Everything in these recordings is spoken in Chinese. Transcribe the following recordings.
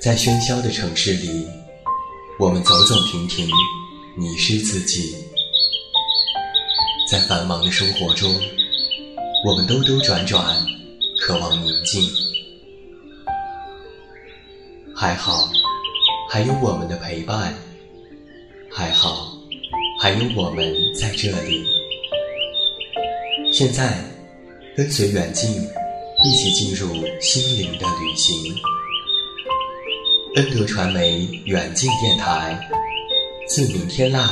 在喧嚣的城市里，我们走走停停，迷失自己；在繁忙的生活中，我们兜兜转转，渴望宁静。还好，还有我们的陪伴；还好，还有我们在这里。现在，跟随远近，一起进入心灵的旅行。恩德传媒远近电台，自明天籁，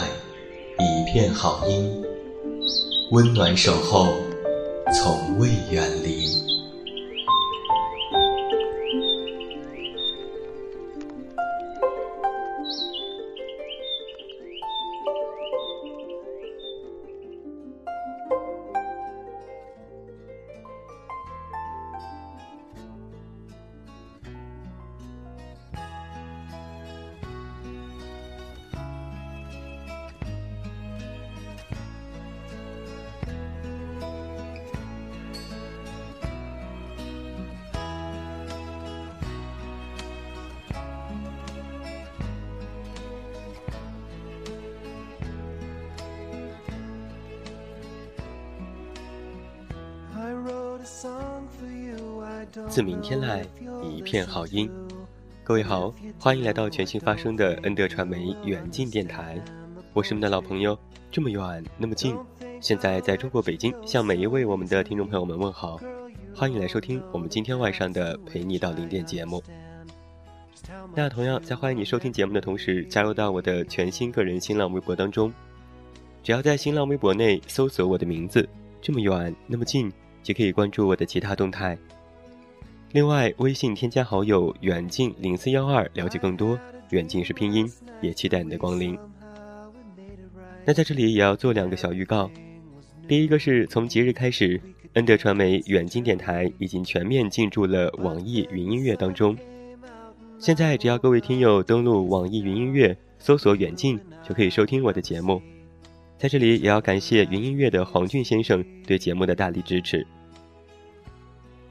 一片好音，温暖守候，从未远离。自明天来，一片好音。各位好，欢迎来到全新发声的恩德传媒远近电台。我是你们的老朋友，这么远那么近。现在在中国北京，向每一位我们的听众朋友们问好，欢迎来收听我们今天晚上的陪你到零点节目。那同样在欢迎你收听节目的同时，加入到我的全新个人新浪微博当中。只要在新浪微博内搜索我的名字，这么远那么近，就可以关注我的其他动态。另外，微信添加好友“远近零四幺二”了解更多。远近是拼音，也期待你的光临。那在这里也要做两个小预告。第一个是从即日开始，恩德传媒远近电台已经全面进驻了网易云音乐当中。现在只要各位听友登录网易云音乐，搜索“远近”，就可以收听我的节目。在这里也要感谢云音乐的黄俊先生对节目的大力支持。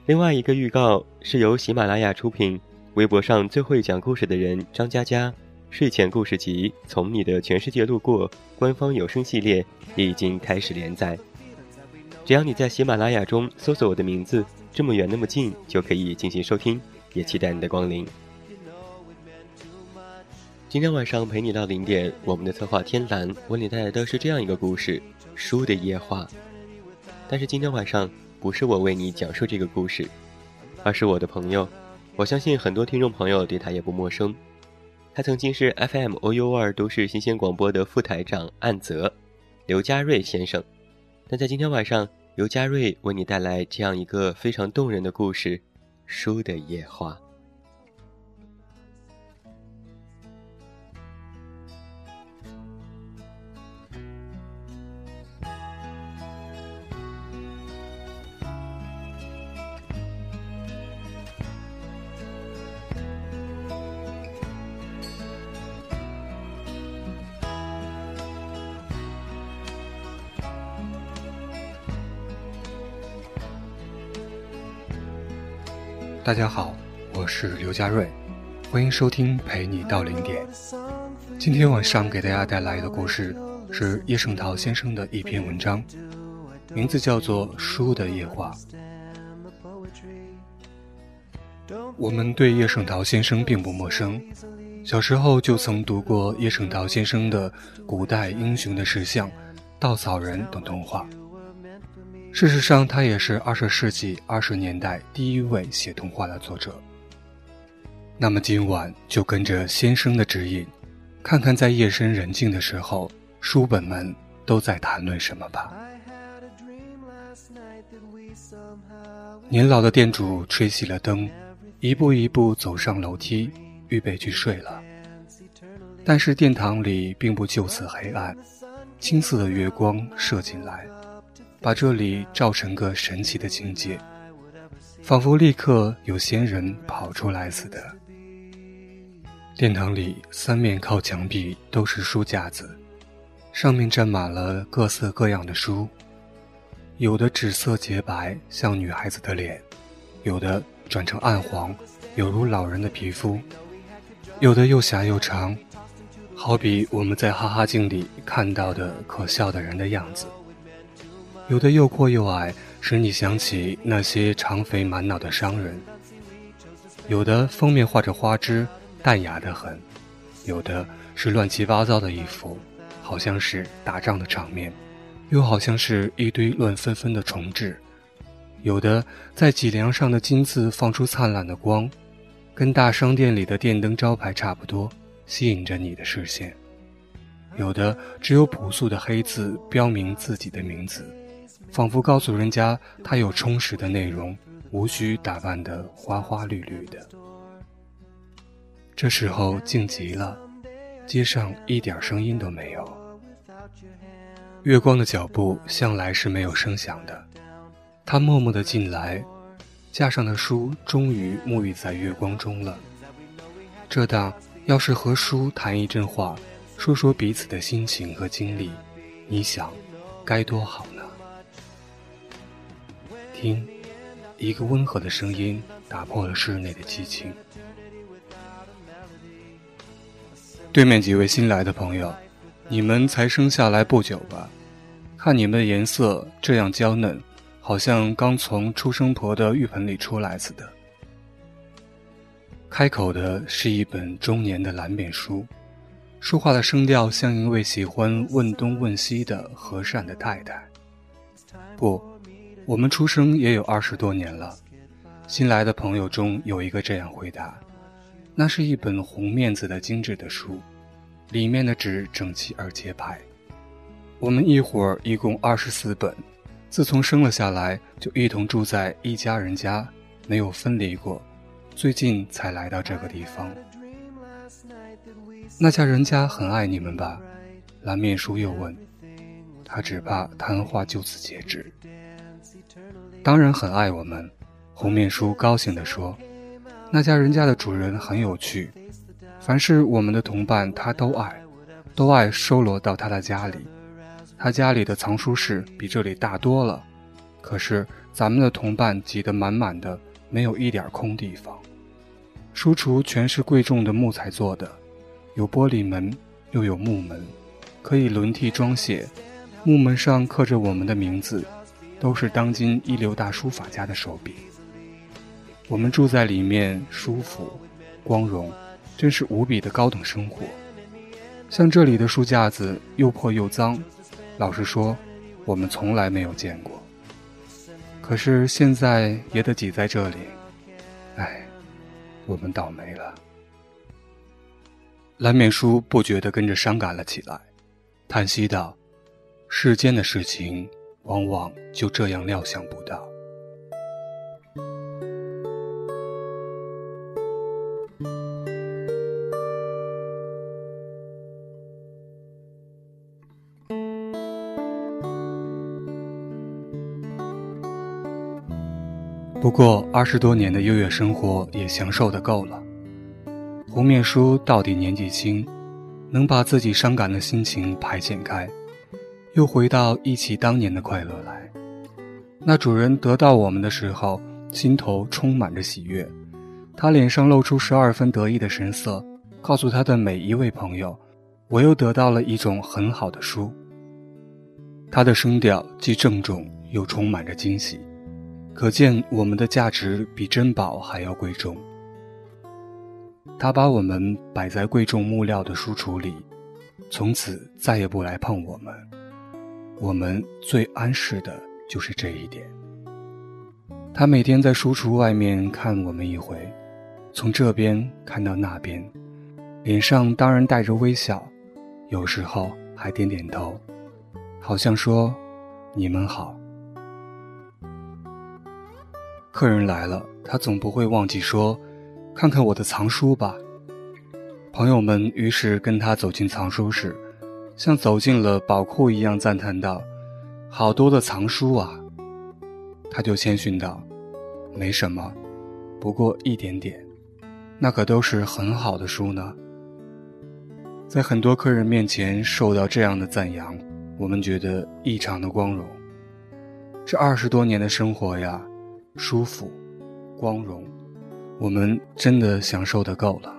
另外一个预告是由喜马拉雅出品，微博上最会讲故事的人张嘉佳睡前故事集《从你的全世界路过》官方有声系列也已经开始连载。只要你在喜马拉雅中搜索我的名字“这么远那么近”，就可以进行收听，也期待你的光临。今天晚上陪你到零点，我们的策划天蓝为你带来的是这样一个故事《书的夜话》，但是今天晚上。不是我为你讲述这个故事，而是我的朋友。我相信很多听众朋友对他也不陌生。他曾经是 FM O U R 都市新鲜广播的副台长岸泽刘家瑞先生。但在今天晚上，刘家瑞为你带来这样一个非常动人的故事《书的夜话》。大家好，我是刘家瑞，欢迎收听陪你到零点。今天晚上给大家带来的故事是叶圣陶先生的一篇文章，名字叫做《书的夜话》。我们对叶圣陶先生并不陌生，小时候就曾读过叶圣陶先生的《古代英雄的石像》《稻草人》等童话。事实上，他也是二十世纪二十年代第一位写童话的作者。那么今晚就跟着先生的指引，看看在夜深人静的时候，书本们都在谈论什么吧。年老的店主吹熄了灯，一步一步走上楼梯，预备去睡了。但是殿堂里并不就此黑暗，青色的月光射进来。把这里照成个神奇的境界，仿佛立刻有仙人跑出来似的。殿堂里三面靠墙壁都是书架子，上面站满了各色各样的书，有的纸色洁白，像女孩子的脸；有的转成暗黄，有如老人的皮肤；有的又狭又长，好比我们在哈哈镜里看到的可笑的人的样子；有的又阔又矮，使你想起那些长肥满脑的商人；有的封面画着花枝，淡雅得很；有的是乱七八糟的衣服，好像是打仗的场面，又好像是一堆乱纷纷的重置。有的在脊梁上的金字放出灿烂的光，跟大商店里的电灯招牌差不多，吸引着你的视线；有的只有朴素的黑字标明自己的名字，仿佛告诉人家他有充实的内容，无需打扮得花花绿绿的。这时候静极了，街上一点声音都没有，月光的脚步向来是没有声响的。他默默地进来，架上的书终于沐浴在月光中了。这当要是和书谈一阵话，说说彼此的心情和经历，你想，该多好呢？听，一个温和的声音打破了室内的寂静。对面几位新来的朋友，你们才生下来不久吧？看你们的颜色这样娇嫩。好像刚从出生婆的浴盆里出来似的。开口的是一本中年的蓝面书，说话的声调像一位喜欢问东问西的和善的太太。不，我们出生也有二十多年了。新来的朋友中有一个这样回答：“那是一本红面子的精致的书，里面的纸整齐而洁白。我们一伙儿一共二十四本。”自从生了下来，就一同住在一家人家，没有分离过。最近才来到这个地方。那家人家很爱你们吧？蓝面书又问。他只怕谈话就此截止。当然很爱我们。红面书高兴地说：“那家人家的主人很有趣，凡是我们的同伴，他都爱，都爱收罗到他的家里。”他家里的藏书室比这里大多了，可是咱们的同伴挤得满满的，没有一点空地方。书橱全是贵重的木材做的，有玻璃门，又有木门，可以轮替装卸。木门上刻着我们的名字，都是当今一流大书法家的手笔。我们住在里面，舒服、光荣，真是无比的高等生活。像这里的书架子又破又脏。老实说，我们从来没有见过。可是现在也得挤在这里，唉，我们倒霉了。蓝面书不觉地跟着伤感了起来，叹息道：“世间的事情，往往就这样料想不到。”不过二十多年的优越生活也享受的够了。红面书到底年纪轻，能把自己伤感的心情排遣开，又回到忆起当年的快乐来。那主人得到我们的时候，心头充满着喜悦，他脸上露出十二分得意的神色，告诉他的每一位朋友：“我又得到了一种很好的书。”他的声调既郑重又充满着惊喜。可见我们的价值比珍宝还要贵重。他把我们摆在贵重木料的书橱里，从此再也不来碰我们。我们最安适的就是这一点。他每天在书橱外面看我们一回，从这边看到那边，脸上当然带着微笑，有时候还点点头，好像说：“你们好。”客人来了，他总不会忘记说：“看看我的藏书吧。”朋友们于是跟他走进藏书室，像走进了宝库一样赞叹道：“好多的藏书啊！”他就谦逊道：“没什么，不过一点点，那可都是很好的书呢。”在很多客人面前受到这样的赞扬，我们觉得异常的光荣。这二十多年的生活呀！舒服，光荣，我们真的享受的够了。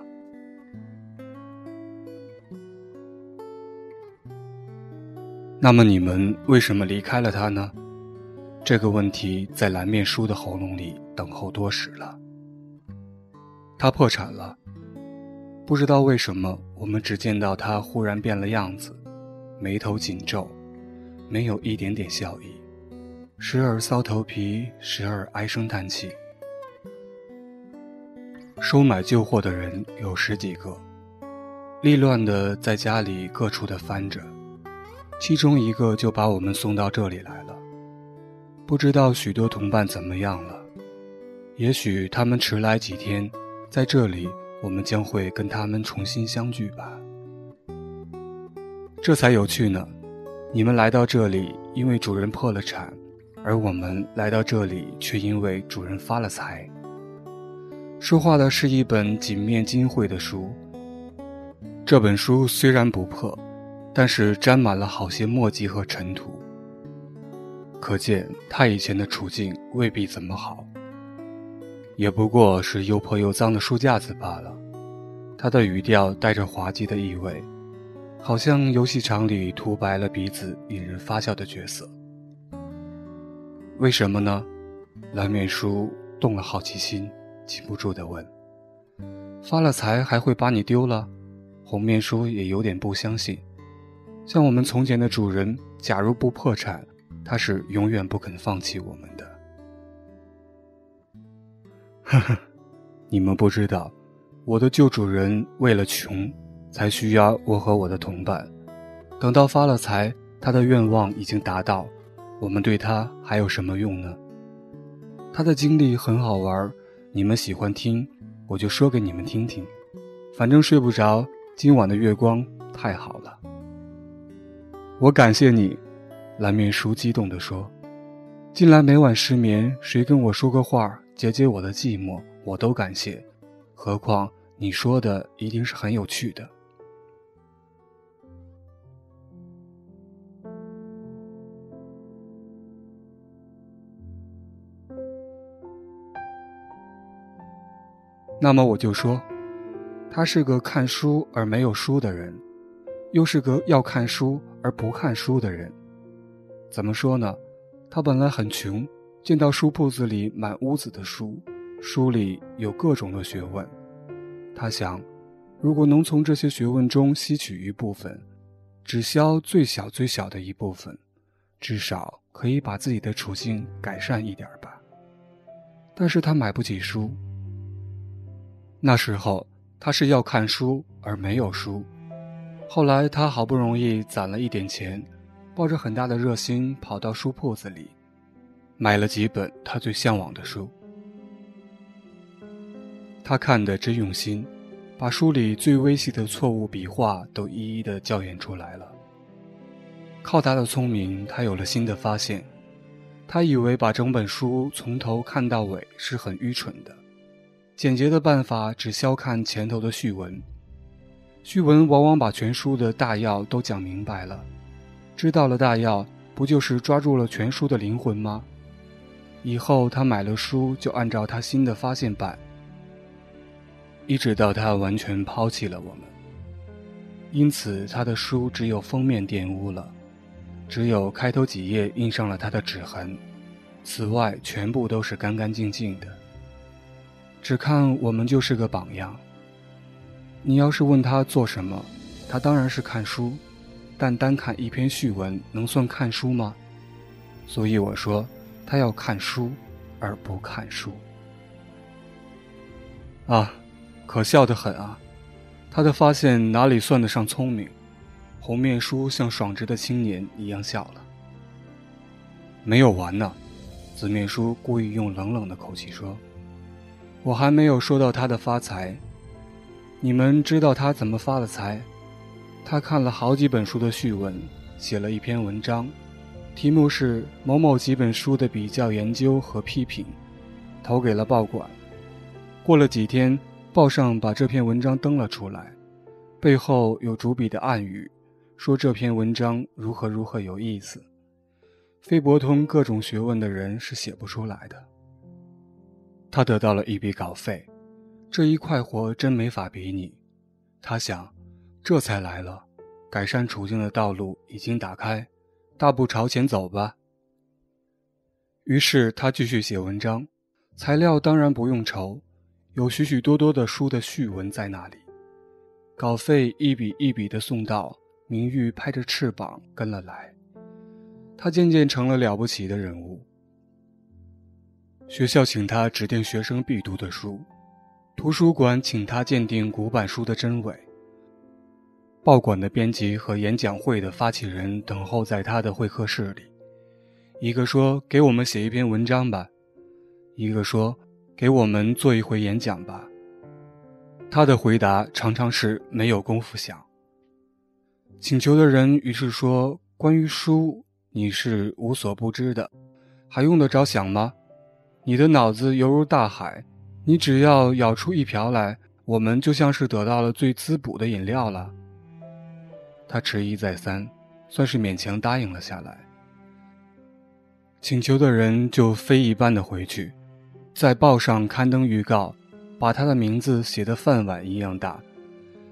那么你们为什么离开了他呢？这个问题在蓝面书的喉咙里等候多时了。他破产了，不知道为什么，我们只见到他忽然变了样子，眉头紧皱，没有一点点笑意，时而搔头皮，时而唉声叹气。收买旧货的人有十几个，利乱的在家里各处的翻着，其中一个就把我们送到这里来了。不知道许多同伴怎么样了，也许他们迟来几天，在这里我们将会跟他们重新相聚吧。这才有趣呢，你们来到这里因为主人破了产，而我们来到这里却因为主人发了财。说话的是一本锦面金绘的书。这本书虽然不破，但是沾满了好些墨迹和尘土。可见他以前的处境未必怎么好，也不过是又破又脏的书架子罢了。他的语调带着滑稽的意味，好像游戏场里涂白了鼻子引人发笑的角色。为什么呢？蓝面书动了好奇心。禁不住地问：“发了财还会把你丢了？”红面书也有点不相信。像我们从前的主人，假如不破产，他是永远不肯放弃我们的。呵呵，你们不知道，我的旧主人为了穷，才需要我和我的同伴。等到发了财，他的愿望已经达到，我们对他还有什么用呢？他的经历很好玩。你们喜欢听，我就说给你们听听。反正睡不着，今晚的月光太好了。我感谢你，蓝面书激动地说：“近来每晚失眠，谁跟我说个话，解解我的寂寞，我都感谢。何况你说的一定是很有趣的。”那么我就说，他是个看书而没有书的人，又是个要看书而不看书的人。怎么说呢？他本来很穷，见到书铺子里满屋子的书，书里有各种的学问。他想，如果能从这些学问中吸取一部分，只消最小最小的一部分，至少可以把自己的处境改善一点吧。但是他买不起书。那时候他是要看书而没有书，后来他好不容易攒了一点钱，抱着很大的热心跑到书铺子里，买了几本他最向往的书。他看得真用心，把书里最微细的错误笔画都一一的校验出来了。靠他的聪明，他有了新的发现。他以为把整本书从头看到尾是很愚蠢的。简洁的办法只消看前头的序文，序文往往把全书的大要都讲明白了。知道了大要，不就是抓住了全书的灵魂吗？以后他买了书就按照他新的发现办，一直到他完全抛弃了我们。因此，他的书只有封面玷污了，只有开头几页印上了他的指痕，此外全部都是干干净净的。只看我们就是个榜样。你要是问他做什么，他当然是看书，但单看一篇序文能算看书吗？所以我说，他要看书，而不看书。啊，可笑的很啊！他的发现哪里算得上聪明？红面书像爽直的青年一样笑了。没有完呢，紫面书故意用冷冷的口气说。我还没有说到他的发财，你们知道他怎么发的财？他看了好几本书的序文，写了一篇文章，题目是某某几本书的比较研究和批评，投给了报馆。过了几天，报上把这篇文章登了出来，背后有主笔的暗语，说这篇文章如何如何有意思，非博通各种学问的人是写不出来的。他得到了一笔稿费，这一快活真没法比拟。他想，这才来了，改善处境的道路已经打开，大步朝前走吧。于是他继续写文章，材料当然不用愁，有许许多多的书的序文在那里，稿费一笔一笔的送到，明玉拍着翅膀跟了来。他渐渐成了了不起的人物。学校请他指定学生必读的书，图书馆请他鉴定古板书的真伪。报馆的编辑和演讲会的发起人等候在他的会客室里，一个说：“给我们写一篇文章吧。”一个说：“给我们做一回演讲吧。”他的回答常常是没有功夫想。请求的人于是说：“关于书，你是无所不知的，还用得着想吗？”你的脑子犹如大海，你只要舀出一瓢来，我们就像是得到了最滋补的饮料了。他迟疑再三，算是勉强答应了下来。请求的人就飞一般的回去，在报上刊登预告，把他的名字写得饭碗一样大，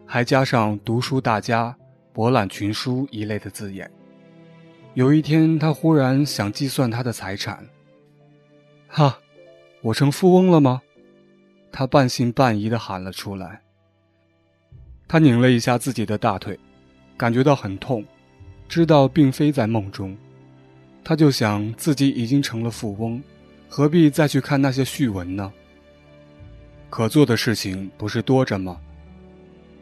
还加上“读书大家”“博览群书”一类的字眼。有一天，他忽然想计算他的财产。哈，我成富翁了吗？他半信半疑的喊了出来。他拧了一下自己的大腿，感觉到很痛，知道并非在梦中。他就想自己已经成了富翁，何必再去看那些序文呢？可做的事情不是多着吗？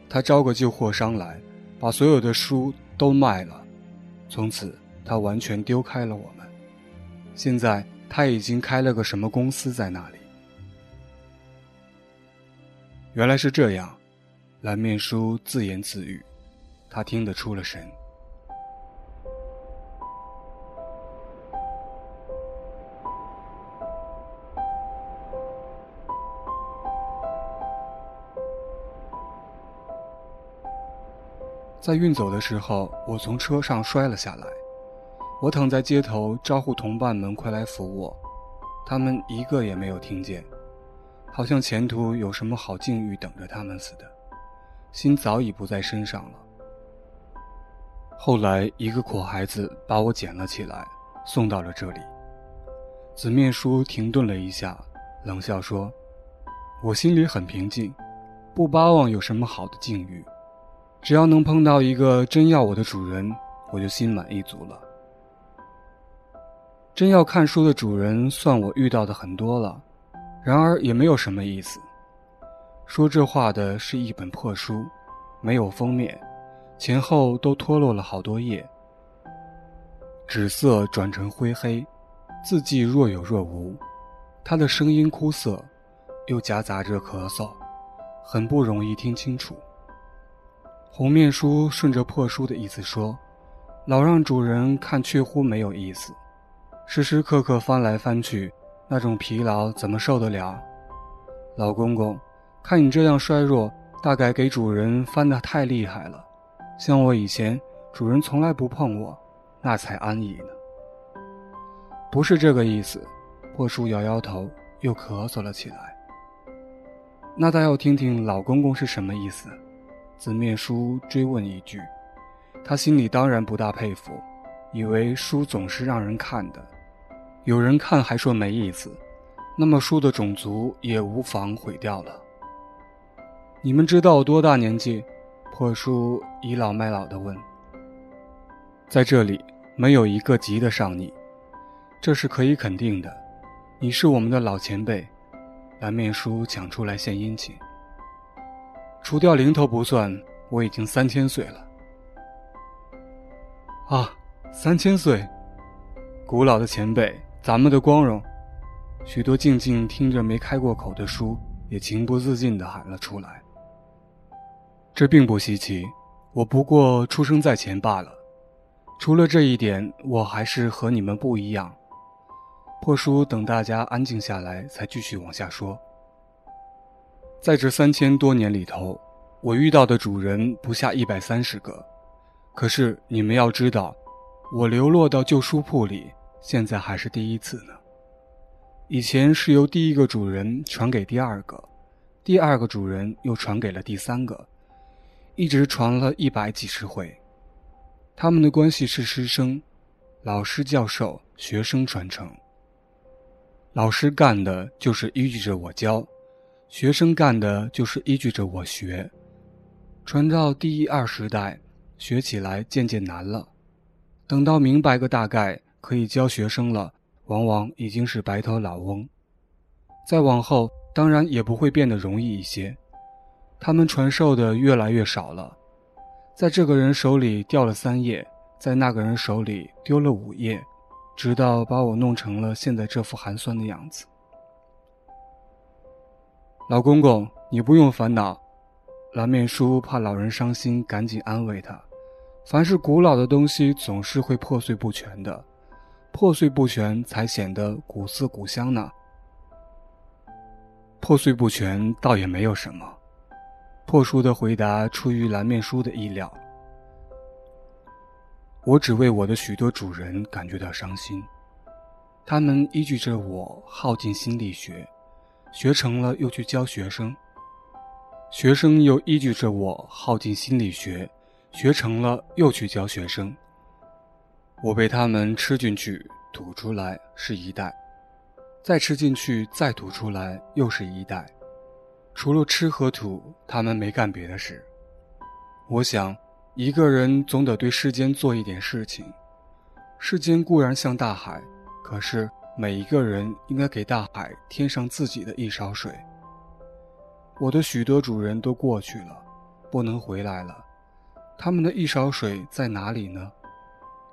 他招个旧货商来，把所有的书都卖了，从此他完全丢开了我们。现在。他已经开了个什么公司在那里？原来是这样，蓝面书自言自语，他听得出了神。在运走的时候，我从车上摔了下来。我躺在街头，招呼同伴们快来扶我，他们一个也没有听见，好像前途有什么好境遇等着他们似的，心早已不在身上了。后来，一个苦孩子把我捡了起来，送到了这里。紫面书停顿了一下，冷笑说：“我心里很平静，不巴望有什么好的境遇，只要能碰到一个真要我的主人，我就心满意足了。”真要看书的主人，算我遇到的很多了，然而也没有什么意思。说这话的是一本破书，没有封面，前后都脱落了好多页，纸色转成灰黑，字迹若有若无。他的声音枯涩，又夹杂着咳嗽，很不容易听清楚。红面书顺着破书的意思说：“老让主人看，确乎没有意思。”时时刻刻翻来翻去，那种疲劳怎么受得了？老公公，看你这样衰弱，大概给主人翻得太厉害了。像我以前，主人从来不碰我，那才安逸呢。不是这个意思。破叔摇摇头，又咳嗽了起来。那倒要听听老公公是什么意思。紫面叔追问一句，他心里当然不大佩服，以为书总是让人看的。有人看还说没意思，那么书的种族也无妨毁掉了。你们知道我多大年纪？破书倚老卖老的问。在这里没有一个及得上你，这是可以肯定的。你是我们的老前辈。蓝面书抢出来献殷勤。除掉零头不算，我已经三千岁了。啊，三千岁，古老的前辈。咱们的光荣，许多静静听着没开过口的书，也情不自禁地喊了出来。这并不稀奇，我不过出生在前罢了。除了这一点，我还是和你们不一样。破书等大家安静下来，才继续往下说。在这三千多年里头，我遇到的主人不下一百三十个，可是你们要知道，我流落到旧书铺里。现在还是第一次呢。以前是由第一个主人传给第二个，第二个主人又传给了第三个，一直传了一百几十回。他们的关系是师生。老师教授，学生传承。老师干的就是依据着我教，学生干的就是依据着我学。传到第一二十代，学起来渐渐难了。等到明白个大概，可以教学生了，往往已经是白头老翁。再往后，当然也不会变得容易一些。他们传授的越来越少了，在这个人手里掉了三页，在那个人手里丢了五页，直到把我弄成了现在这副寒酸的样子。老公公，你不用烦恼。蓝面叔怕老人伤心，赶紧安慰他。凡是古老的东西，总是会破碎不全的，破碎不全才显得古色古香呢。破碎不全倒也没有什么。破书的回答出于蓝面书的意料。我只为我的许多主人感觉到伤心，他们依据着我耗尽心力学，学成了又去教学生，学生又依据着我耗尽心力学。学成了，又去教学生。我被他们吃进去、吐出来是一代，再吃进去、再吐出来又是一代。除了吃和吐，他们没干别的事。我想，一个人总得对世间做一点事情。世间固然像大海，可是每一个人应该给大海添上自己的一勺水。我的许多主人都过去了，不能回来了。他们的一勺水在哪里呢？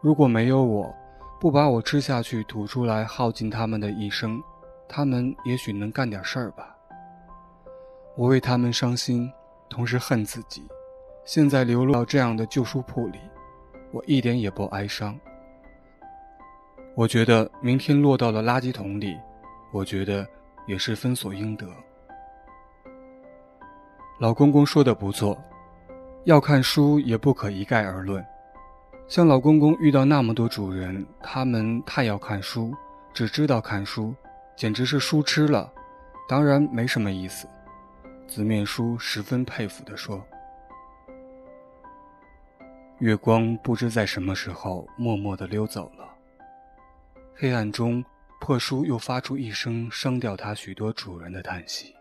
如果没有我，不把我吃下去、吐出来，耗尽他们的一生，他们也许能干点事儿吧。我为他们伤心，同时恨自己。现在流落到这样的旧书铺里，我一点也不哀伤。我觉得明天落到了垃圾桶里，我觉得也是分所应得。老公公说的不错。要看书也不可一概而论，像老公公遇到那么多主人，他们太要看书，只知道看书，简直是书痴了，当然没什么意思。紫面书十分佩服地说：“月光不知在什么时候默默地溜走了，黑暗中，破书又发出一声伤掉它许多主人的叹息。”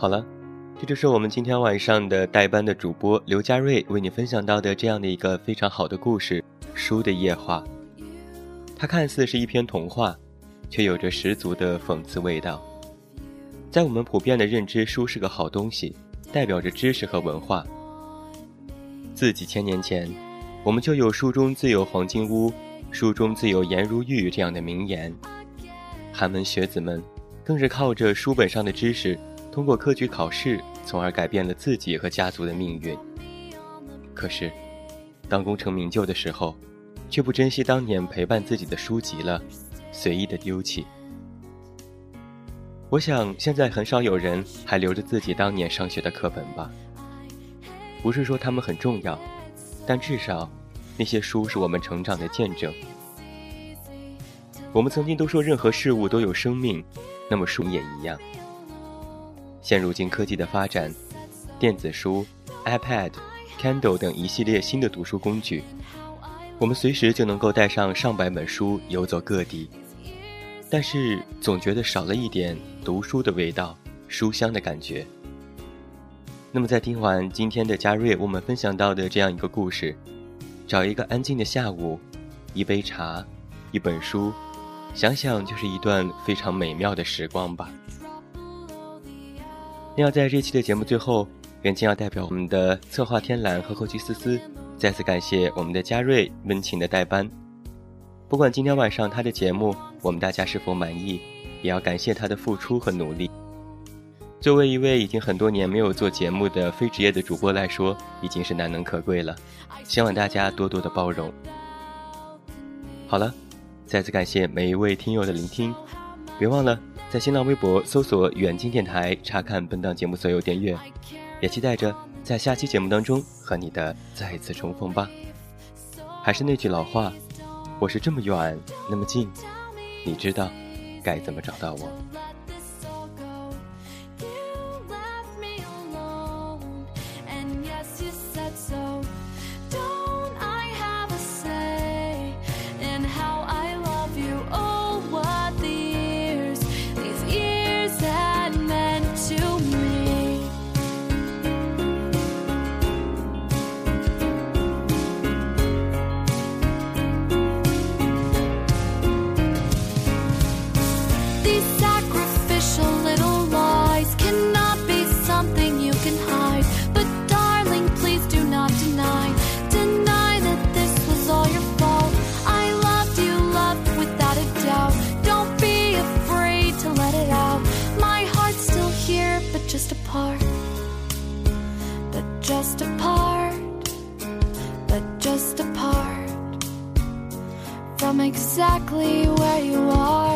好了，这就是我们今天晚上的代班的主播刘佳瑞为你分享到的这样的一个非常好的故事《书的夜话》。它看似是一篇童话，却有着十足的讽刺味道。在我们普遍的认知，书是个好东西，代表着知识和文化。自几千年前，我们就有“书中自有黄金屋，书中自有颜如玉”这样的名言。寒门学子们，更是靠着书本上的知识。通过科举考试，从而改变了自己和家族的命运。可是，当功成名就的时候，却不珍惜当年陪伴自己的书籍了，随意的丢弃。我想，现在很少有人还留着自己当年上学的课本吧。不是说他们很重要，但至少，那些书是我们成长的见证。我们曾经都说，任何事物都有生命，那么书也一样。现如今科技的发展，电子书、iPad、Kindle 等一系列新的读书工具，我们随时就能够带上上百本书游走各地，但是总觉得少了一点读书的味道、书香的感觉。那么在听完今天的嘉瑞我们分享到的这样一个故事，找一个安静的下午，一杯茶，一本书，想想就是一段非常美妙的时光吧。要在这期的节目最后，袁静要代表我们的策划天蓝和后期思思，再次感谢我们的嘉瑞温情的代班。不管今天晚上他的节目我们大家是否满意，也要感谢他的付出和努力。作为一位已经很多年没有做节目的非职业的主播来说，已经是难能可贵了。希望大家多多的包容。好了，再次感谢每一位听友的聆听，别忘了。在新浪微博搜索远近电台查看本档节目所有点阅也期待着在下期节目当中和你的再次重逢吧。还是那句老话我是这么远那么近你知道该怎么找到我。just apart, but just apart from exactly where you are.